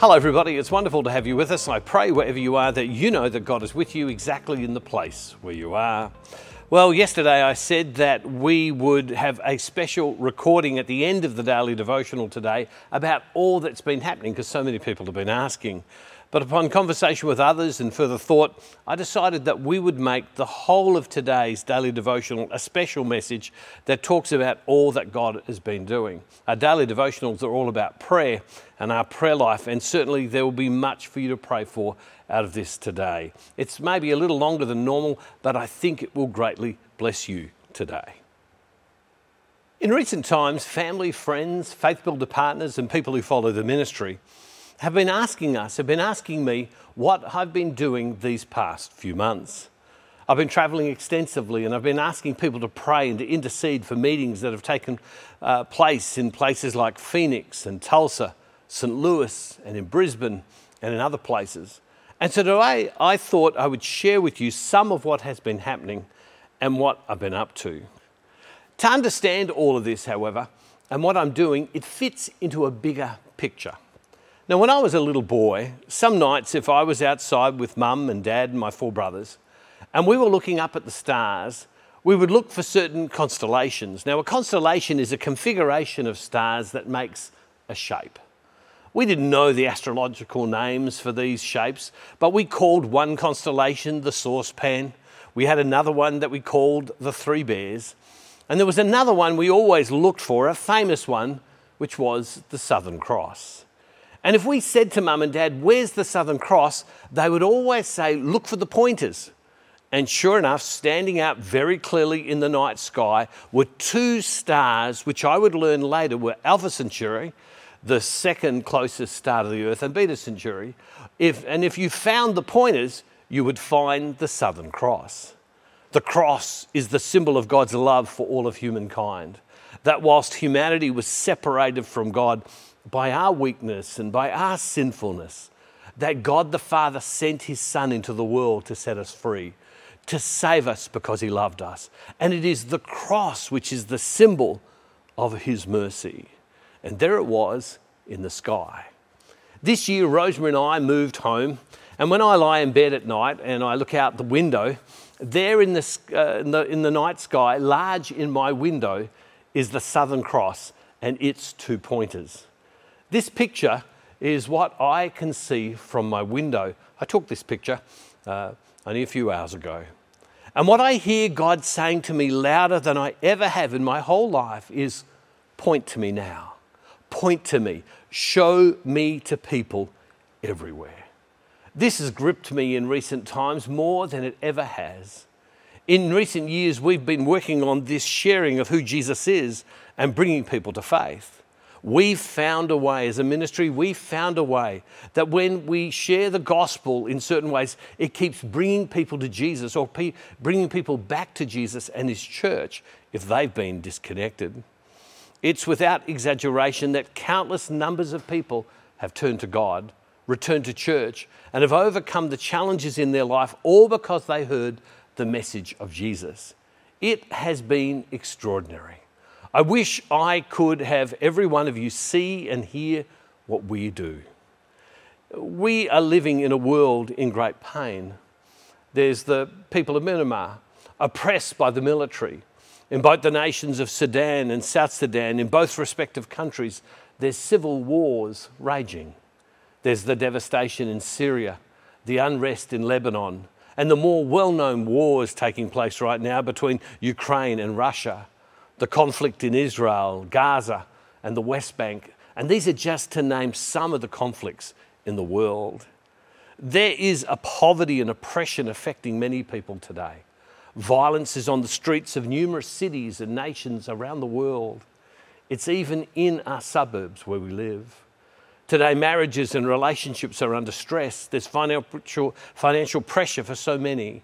Hello, everybody. It's wonderful to have you with us. I pray wherever you are that you know that God is with you exactly in the place where you are. Well, yesterday I said that we would have a special recording at the end of the daily devotional today about all that's been happening because so many people have been asking. But upon conversation with others and further thought, I decided that we would make the whole of today's daily devotional a special message that talks about all that God has been doing. Our daily devotionals are all about prayer and our prayer life, and certainly there will be much for you to pray for out of this today. It's maybe a little longer than normal, but I think it will greatly bless you today. In recent times, family, friends, faith builder partners, and people who follow the ministry have been asking us, have been asking me what I've been doing these past few months. I've been traveling extensively and I've been asking people to pray and to intercede for meetings that have taken uh, place in places like Phoenix and Tulsa, St. Louis, and in Brisbane and in other places. And so today I thought I would share with you some of what has been happening and what I've been up to. To understand all of this, however, and what I'm doing, it fits into a bigger picture. Now, when I was a little boy, some nights if I was outside with mum and dad and my four brothers, and we were looking up at the stars, we would look for certain constellations. Now, a constellation is a configuration of stars that makes a shape. We didn't know the astrological names for these shapes, but we called one constellation the saucepan. We had another one that we called the three bears. And there was another one we always looked for, a famous one, which was the Southern Cross. And if we said to mum and dad, Where's the Southern Cross? they would always say, Look for the pointers. And sure enough, standing out very clearly in the night sky were two stars, which I would learn later were Alpha Centauri, the second closest star to the Earth, and Beta Centauri. If, and if you found the pointers, you would find the Southern Cross. The cross is the symbol of God's love for all of humankind. That whilst humanity was separated from God, by our weakness and by our sinfulness that God the Father sent His Son into the world to set us free, to save us because He loved us. And it is the cross which is the symbol of His mercy. And there it was in the sky. This year, Rosemary and I moved home, and when I lie in bed at night and I look out the window, there in the, uh, in the, in the night sky, large in my window, is the Southern Cross and its two pointers. This picture is what I can see from my window. I took this picture uh, only a few hours ago. And what I hear God saying to me louder than I ever have in my whole life is point to me now. Point to me. Show me to people everywhere. This has gripped me in recent times more than it ever has. In recent years, we've been working on this sharing of who Jesus is and bringing people to faith we've found a way, as a ministry, we've found a way that when we share the gospel in certain ways, it keeps bringing people to Jesus or pe- bringing people back to Jesus and His church if they've been disconnected. It's without exaggeration that countless numbers of people have turned to God, returned to church, and have overcome the challenges in their life all because they heard the message of Jesus. It has been extraordinary. I wish I could have every one of you see and hear what we do. We are living in a world in great pain. There's the people of Myanmar oppressed by the military. In both the nations of Sudan and South Sudan, in both respective countries, there's civil wars raging. There's the devastation in Syria, the unrest in Lebanon, and the more well known wars taking place right now between Ukraine and Russia the conflict in Israel, Gaza, and the West Bank. And these are just to name some of the conflicts in the world. There is a poverty and oppression affecting many people today. Violence is on the streets of numerous cities and nations around the world. It's even in our suburbs where we live. Today, marriages and relationships are under stress. There's financial, financial pressure for so many.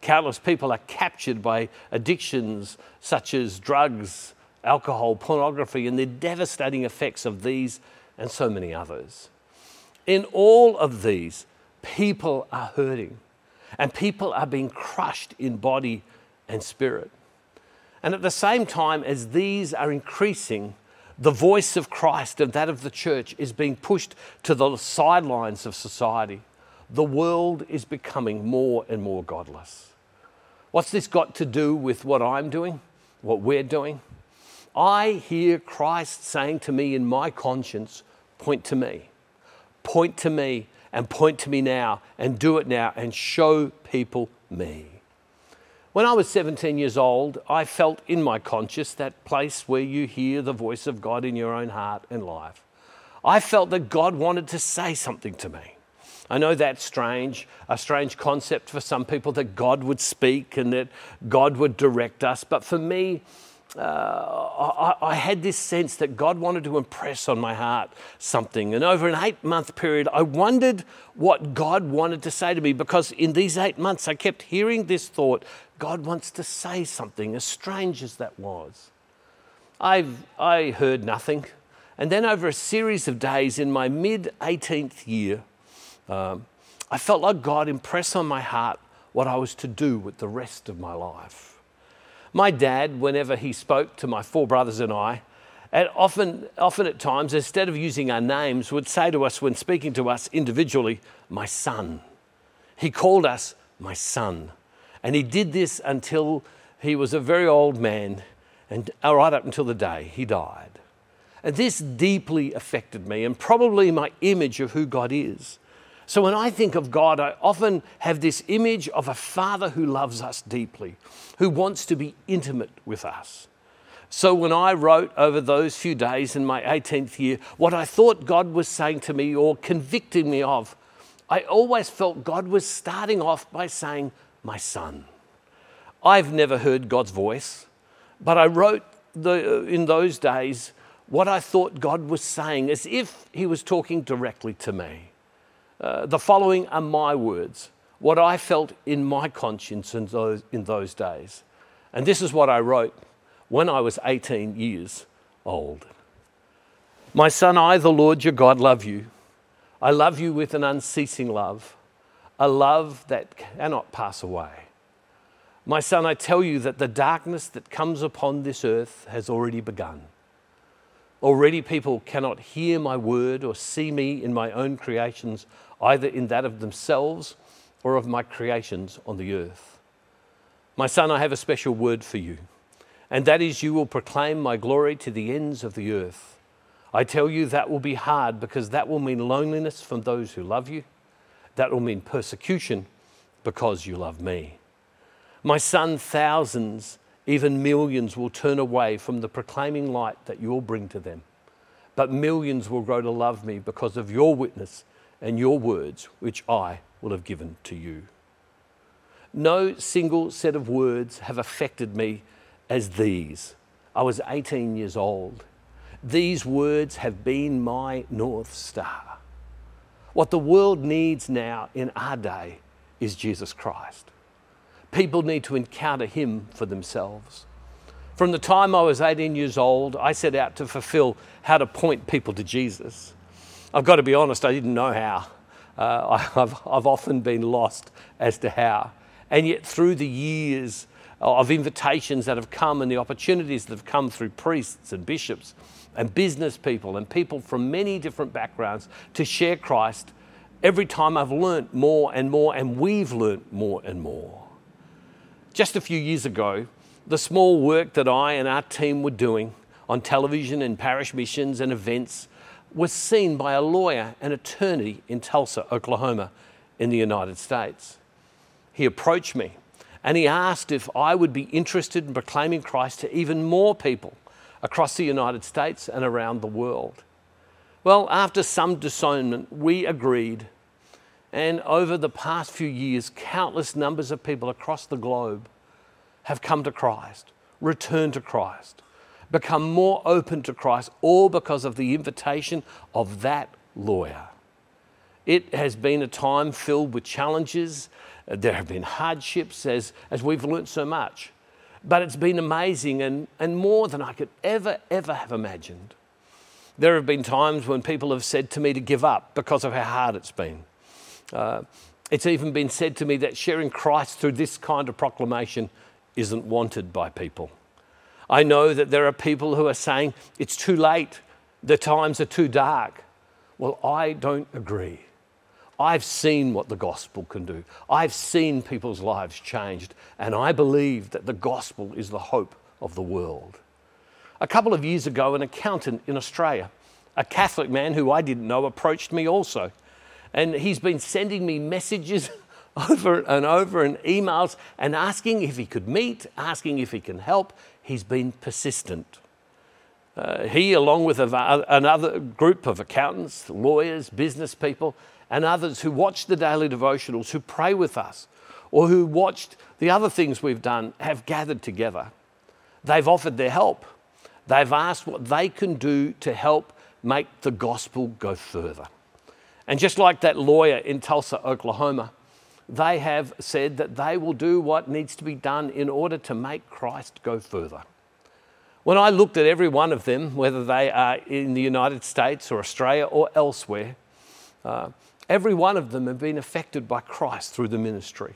Countless people are captured by addictions such as drugs, alcohol, pornography, and the devastating effects of these and so many others. In all of these, people are hurting and people are being crushed in body and spirit. And at the same time as these are increasing, The voice of Christ and that of the church is being pushed to the sidelines of society. The world is becoming more and more godless. What's this got to do with what I'm doing, what we're doing? I hear Christ saying to me in my conscience, Point to me, point to me, and point to me now, and do it now, and show people me. When I was 17 years old, I felt in my conscience that place where you hear the voice of God in your own heart and life. I felt that God wanted to say something to me. I know that's strange, a strange concept for some people that God would speak and that God would direct us. But for me, uh, I, I, had this sense that God wanted to impress on my heart something. And over an eight month period, I wondered what God wanted to say to me because in these eight months, I kept hearing this thought God wants to say something, as strange as that was. I've, I heard nothing. And then, over a series of days in my mid 18th year, um, I felt like God impressed on my heart what I was to do with the rest of my life. My dad, whenever he spoke to my four brothers and I, and often, often at times, instead of using our names, would say to us when speaking to us individually, my son. He called us my son. And he did this until he was a very old man, and uh, right up until the day he died. And this deeply affected me and probably my image of who God is. So when I think of God, I often have this image of a father who loves us deeply, who wants to be intimate with us. So when I wrote over those few days in my 18th year, what I thought God was saying to me or convicting me of, I always felt God was starting off by saying, my son. I've never heard God's voice, but I wrote the, uh, in those days what I thought God was saying as if He was talking directly to me. Uh, the following are my words, what I felt in my conscience in those, in those days. And this is what I wrote when I was 18 years old. My son, I, the Lord your God, love you. I love you with an unceasing love a love that cannot pass away. My son, I tell you that the darkness that comes upon this earth has already begun. Already, people cannot hear my word or see me in my own creations, either in that of themselves or of my creations on the earth. My son, I have a special word for you, and that is you will proclaim my glory to the ends of the earth. I tell you that will be hard because that will mean loneliness from those who love you that will mean persecution because you love me. My son, thousands, even millions will turn away from the proclaiming light that you'll bring to them. But millions will grow to love me because of your witness and your words, which I will have given to you. No single set of words have affected me as these. I was 18 years old. These words have been my North Star. What the world needs now in our day is Jesus Christ. People need to encounter Him for themselves. From the time I was 18 years old, I set out to fulfill how to point people to Jesus. I've got to be honest, I didn't know how. Uh, I've, I've often been lost as to how. And yet, through the years of invitations that have come and the opportunities that have come through priests and bishops and business people and people from many different backgrounds to share Christ, every time I've learnt more and more, and we've learnt more and more. Just a few years ago, the small work that I and our team were doing on television and parish missions and events was seen by a lawyer and attorney in Tulsa, Oklahoma, in the United States. He approached me and he asked if I would be interested in proclaiming Christ to even more people across the United States and around the world. Well, after some discernment, we agreed. And over the past few years, countless numbers of people across the globe have come to Christ, returned to Christ, become more open to Christ, all because of the invitation of that lawyer. It has been a time filled with challenges. There have been hardships as, as we've learnt so much. But it's been amazing and, and more than I could ever, ever have imagined. There have been times when people have said to me to give up because of how hard it's been. Uh, it's even been said to me that sharing Christ through this kind of proclamation isn't wanted by people. I know that there are people who are saying it's too late, the times are too dark. Well, I don't agree. I've seen what the gospel can do. I've seen people's lives changed, and I believe that the gospel is the hope of the world. A couple of years ago, an accountant in Australia, a Catholic man who I didn't know, approached me also. And he's been sending me messages over and over and emails and asking if he could meet, asking if he can help. He's been persistent. Uh, he, along with another group of accountants, lawyers, business people, and others who watch the daily devotionals, who pray with us, or who watched the other things we've done, have gathered together. They've offered their help. They've asked what they can do to help make the gospel go further. And just like that lawyer in Tulsa, Oklahoma, they have said that they will do what needs to be done in order to make Christ go further. When I looked at every one of them, whether they are in the United States or Australia or elsewhere, uh, every one of them have been affected by Christ through the ministry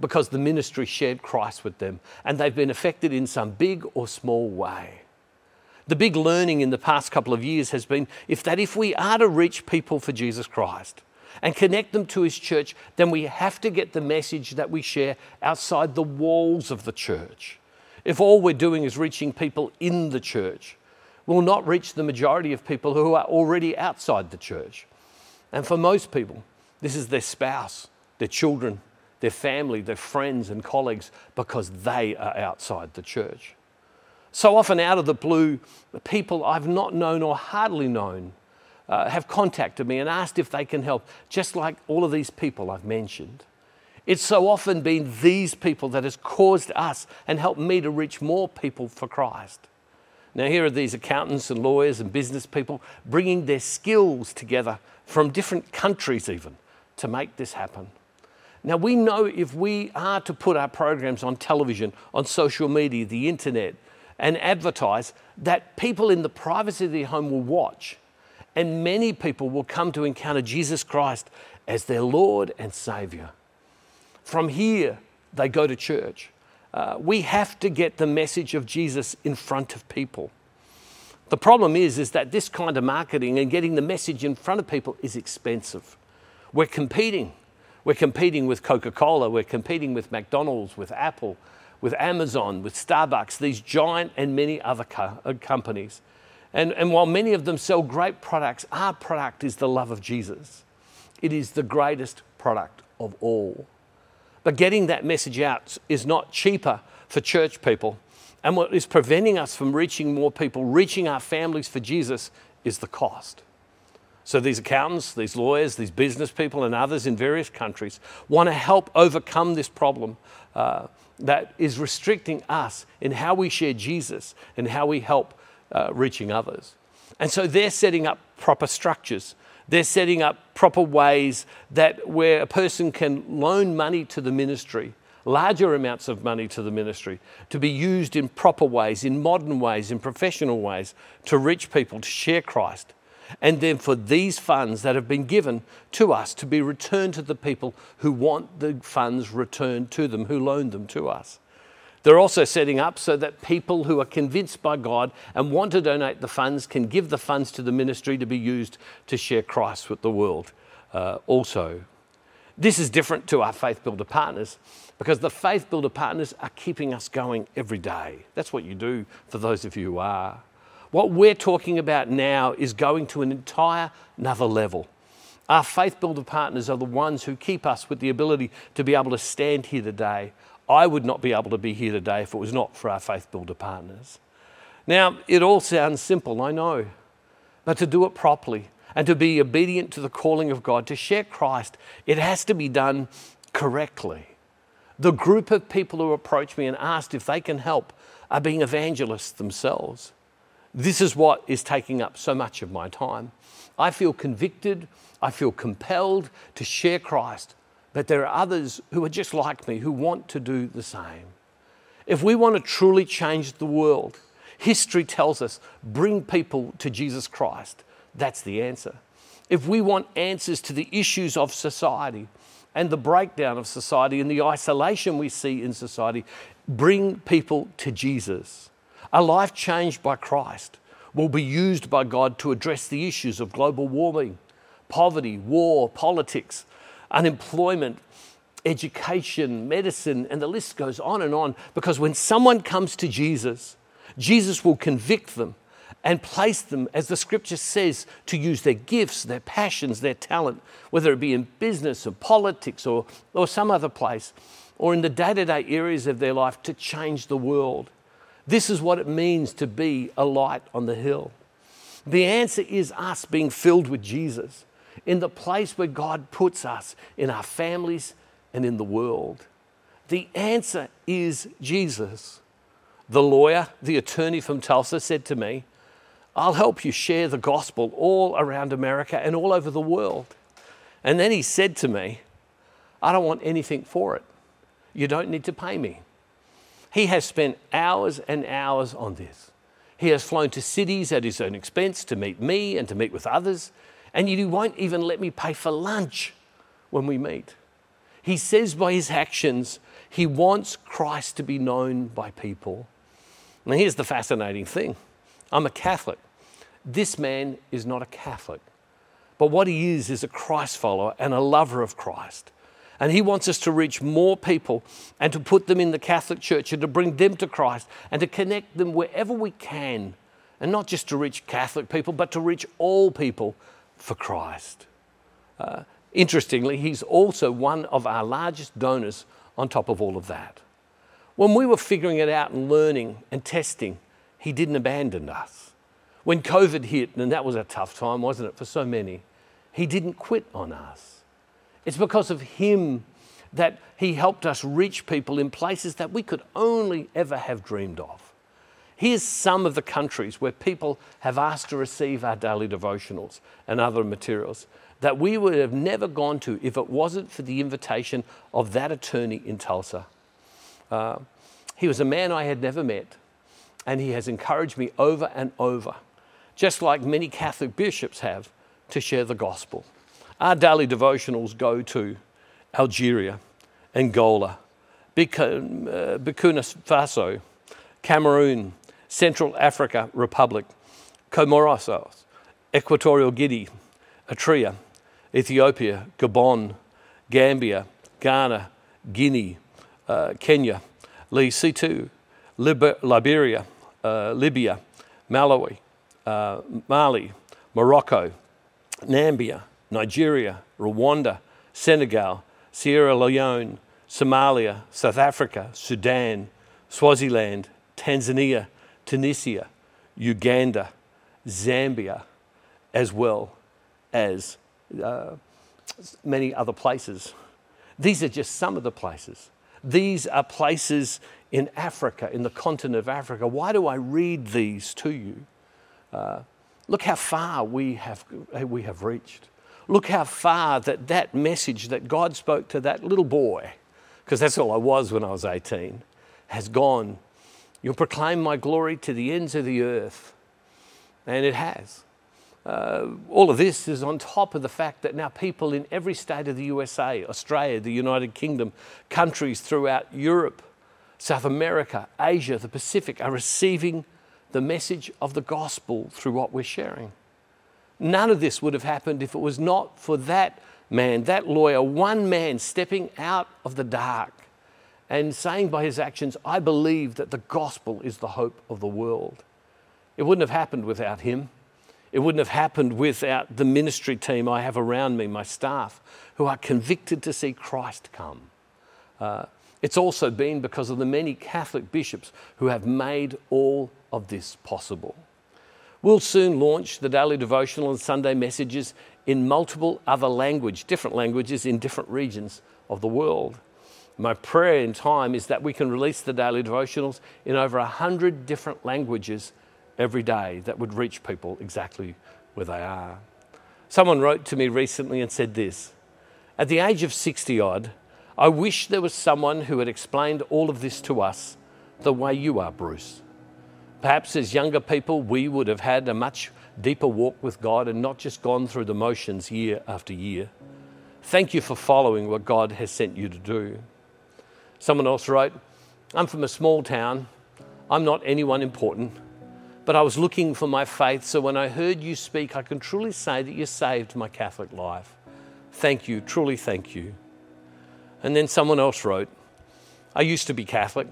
because the ministry shared Christ with them and they've been affected in some big or small way. The big learning in the past couple of years has been if that if we are to reach people for Jesus Christ and connect them to his church, then we have to get the message that we share outside the walls of the church. If all we're doing is reaching people in the church, we'll not reach the majority of people who are already outside the church. And for most people, this is their spouse, their children, their family, their friends and colleagues because they are outside the church. So often, out of the blue, people I've not known or hardly known uh, have contacted me and asked if they can help, just like all of these people I've mentioned. It's so often been these people that has caused us and helped me to reach more people for Christ. Now, here are these accountants and lawyers and business people bringing their skills together from different countries, even, to make this happen. Now, we know if we are to put our programs on television, on social media, the internet, and advertise, that people in the privacy of their home will watch. And many people will come to encounter Jesus Christ as their Lord and Savior. From here, they go to church. Uh, we have to get the message of Jesus in front of people. The problem is, is that this kind of marketing and getting the message in front of people is expensive. We're competing. We're competing with Coca Cola, we're competing with McDonald's, with Apple, with Amazon, with Starbucks, these giant and many other co- uh, companies. And, and while many of them sell great products, our product is the love of Jesus. It is the greatest product of all. But getting that message out is not cheaper for church people. And what is preventing us from reaching more people, reaching our families for Jesus, is the cost. So these accountants, these lawyers, these business people, and others in various countries want to help overcome this problem uh, that is restricting us in how we share Jesus and how we help uh, reaching others. And so they're setting up proper structures. They're setting up proper ways that where a person can loan money to the ministry, larger amounts of money to the ministry, to be used in proper ways, in modern ways, in professional ways, to reach people, to share Christ. And then for these funds that have been given to us to be returned to the people who want the funds returned to them, who loaned them to us. They're also setting up so that people who are convinced by God and want to donate the funds can give the funds to the ministry to be used to share Christ with the world uh, also. This is different to our Faith Builder partners because the Faith Builder partners are keeping us going every day. That's what you do for those of you who are. What we're talking about now is going to an entire another level. Our Faith Builder partners are the ones who keep us with the ability to be able to stand here today I would not be able to be here today if it was not for our Faith Builder partners. Now, it all sounds simple, I know, but to do it properly and to be obedient to the calling of God, to share Christ, it has to be done correctly. The group of people who approach me and asked if they can help are being evangelists themselves. This is what is taking up so much of my time. I feel convicted, I feel compelled to share Christ but there are others who are just like me who want to do the same. If we want to truly change the world, history tells us bring people to Jesus Christ. That's the answer. If we want answers to the issues of society and the breakdown of society and the isolation we see in society, bring people to Jesus. A life changed by Christ will be used by God to address the issues of global warming, poverty, war, politics, unemployment, education, medicine, and the list goes on and on. Because when someone comes to Jesus, Jesus will convict them and place them, as the scripture says, to use their gifts, their passions, their talent, whether it be in business or politics or, or some other place, or in the day to day areas of their life to change the world. This is what it means to be a light on the hill. The answer is us being filled with Jesus in the place where God puts us in our families and in the world. The answer is Jesus. The lawyer, the attorney from Tulsa, said to me, I'll help you share the gospel all around America and all over the world. And then he said to me, I don't want anything for it. You don't need to pay me. He has spent hours and hours on this. He has flown to cities at his own expense to meet me and to meet with others, and yet he won't even let me pay for lunch when we meet. He says by his actions, he wants Christ to be known by people. Now, here's the fascinating thing I'm a Catholic. This man is not a Catholic. But what he is, is a Christ follower and a lover of Christ. And he wants us to reach more people and to put them in the Catholic Church and to bring them to Christ and to connect them wherever we can. And not just to reach Catholic people, but to reach all people for Christ. Uh, interestingly, he's also one of our largest donors on top of all of that. When we were figuring it out and learning and testing, he didn't abandon us. When COVID hit, and that was a tough time, wasn't it, for so many, he didn't quit on us. It's because of him that he helped us reach people in places that we could only ever have dreamed of. Here's some of the countries where people have asked to receive our daily devotionals and other materials that we would have never gone to if it wasn't for the invitation of that attorney in Tulsa. Uh, he was a man I had never met, and he has encouraged me over and over, just like many Catholic bishops have, to share the gospel. Our daily devotionals go to Algeria, Angola, uh, Burkina Faso, Cameroon, Central Africa Republic, Comoros, Equatorial Guinea, Eritrea, Ethiopia, Gabon, Gambia, Ghana, Guinea, uh, Kenya, Lesotho, Liber- Liberia, uh, Libya, Malawi, uh, Mali, Morocco, Namibia, Nigeria, Rwanda, Senegal, Sierra Leone, Somalia, South Africa, Sudan, Swaziland, Tanzania, Tunisia, Uganda, Zambia, as well as uh, many other places. These are just some of the places. These are places in Africa, in the continent of Africa. Why do I read these to you? Uh, look how far we have, we have reached. Look how far that, that message that God spoke to that little boy, because that's all I was when I was 18, has gone. You'll proclaim my glory to the ends of the earth. And it has. Uh, all of this is on top of the fact that now people in every state of the USA, Australia, the United Kingdom, countries throughout Europe, South America, Asia, the Pacific are receiving the message of the gospel through what we're sharing. None of this would have happened if it was not for that man, that lawyer, one man stepping out of the dark and saying by his actions, I believe that the gospel is the hope of the world. It wouldn't have happened without him. It wouldn't have happened without the ministry team I have around me, my staff, who are convicted to see Christ come. Uh, it's also been because of the many Catholic bishops who have made all of this possible. We'll soon launch the daily devotional and Sunday messages in multiple other language, different languages in different regions of the world. My prayer in time is that we can release the daily devotionals in over a hundred different languages every day that would reach people exactly where they are. Someone wrote to me recently and said this At the age of 60 odd, I wish there was someone who had explained all of this to us the way you are, Bruce. Perhaps as younger people, we would have had a much deeper walk with God and not just gone through the motions year after year. Thank you for following what God has sent you to do. Someone else wrote, I'm from a small town. I'm not anyone important, but I was looking for my faith. So when I heard you speak, I can truly say that you saved my Catholic life. Thank you, truly thank you. And then someone else wrote, I used to be Catholic.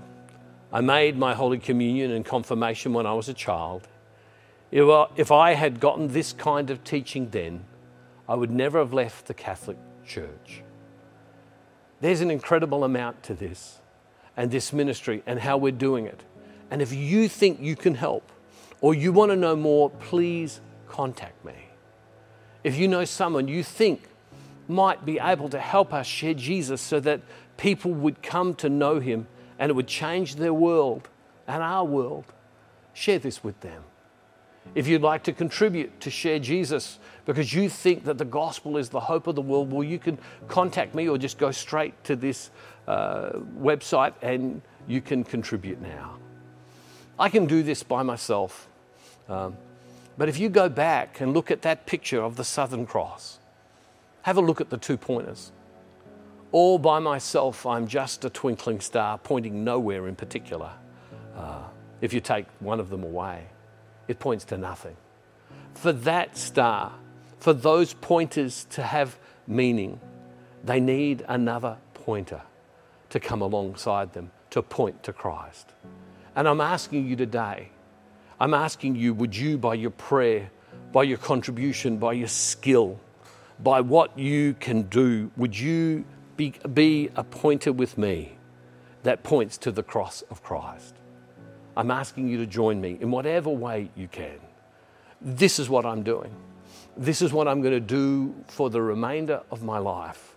I made my Holy Communion and confirmation when I was a child. If I had gotten this kind of teaching then, I would never have left the Catholic Church. There's an incredible amount to this and this ministry and how we're doing it. And if you think you can help or you want to know more, please contact me. If you know someone you think might be able to help us share Jesus so that people would come to know him and it would change their world and our world, share this with them. If you'd like to contribute to share Jesus because you think that the gospel is the hope of the world, well, you can contact me or just go straight to this uh, website and you can contribute now. I can do this by myself. Um, but if you go back and look at that picture of the Southern Cross, have a look at the two pointers. All by myself, I'm just a twinkling star pointing nowhere in particular. Uh, if you take one of them away, it points to nothing. For that star, for those pointers to have meaning, they need another pointer to come alongside them to point to Christ. And I'm asking you today, I'm asking you, would you, by your prayer, by your contribution, by your skill, by what you can do, would you be, be a pointer with me that points to the cross of Christ? I'm asking you to join me in whatever way you can. This is what I'm doing. This is what I'm going to do for the remainder of my life.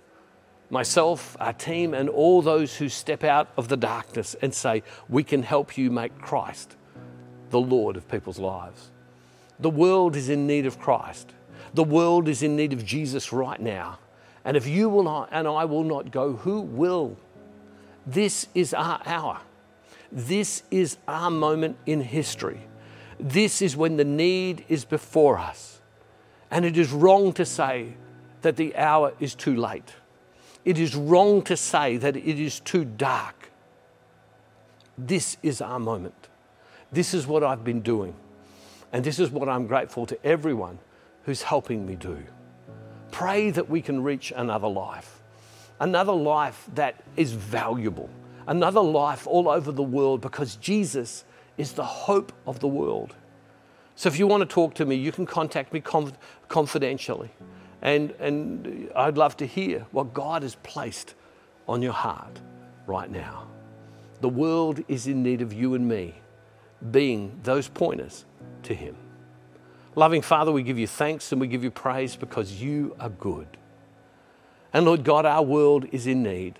Myself, our team, and all those who step out of the darkness and say, We can help you make Christ the Lord of people's lives. The world is in need of Christ. The world is in need of Jesus right now. And if you will not and I will not go, who will? This is our hour. This is our moment in history. This is when the need is before us. And it is wrong to say that the hour is too late. It is wrong to say that it is too dark. This is our moment. This is what I've been doing. And this is what I'm grateful to everyone who's helping me do. Pray that we can reach another life, another life that is valuable, another life all over the world because Jesus is the hope of the world. So if you want to talk to me, you can contact me conf- confidentially. And, and I'd love to hear what God has placed on your heart right now. The world is in need of you and me being those pointers to Him. Loving Father, we give you thanks and we give you praise because you are good. And Lord God, our world is in need.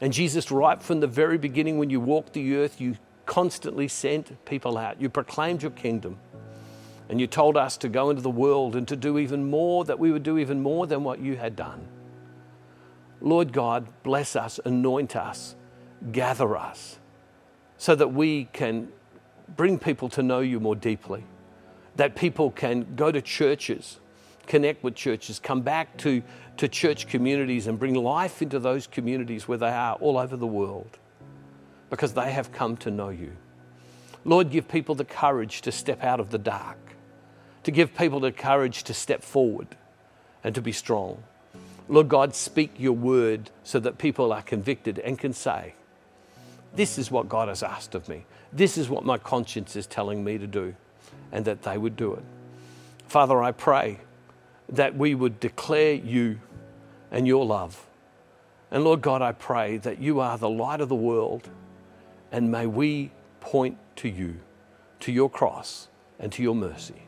And Jesus, right from the very beginning, when you walked the earth, you constantly sent people out. You proclaimed your kingdom. And you told us to go into the world and to do even more, that we would do even more than what you had done. Lord God, bless us, anoint us, gather us, so that we can bring people to know you more deeply that people can go to churches, connect with churches, come back to, to church communities and bring life into those communities where they are all over the world because they have come to know you. Lord, give people the courage to step out of the dark, to give people the courage to step forward and to be strong. Lord God, speak your word so that people are convicted and can say, This is what God has asked of me. This is what my conscience is telling me to do and that they would do it. Father, I pray that we would declare you and your love. And Lord God, I pray that you are the light of the world, and may we point to you, to your cross, and to your mercy.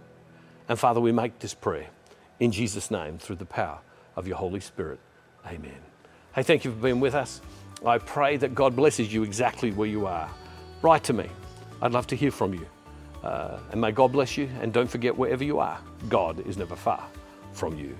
And Father, we make this prayer in Jesus' name through the power of your Holy Spirit. Amen. Hey, thank you for being with us. I pray that God blesses you exactly where you are. Write to me. I'd love to hear from you. Uh, and may God bless you. And don't forget, wherever you are, God is never far from you.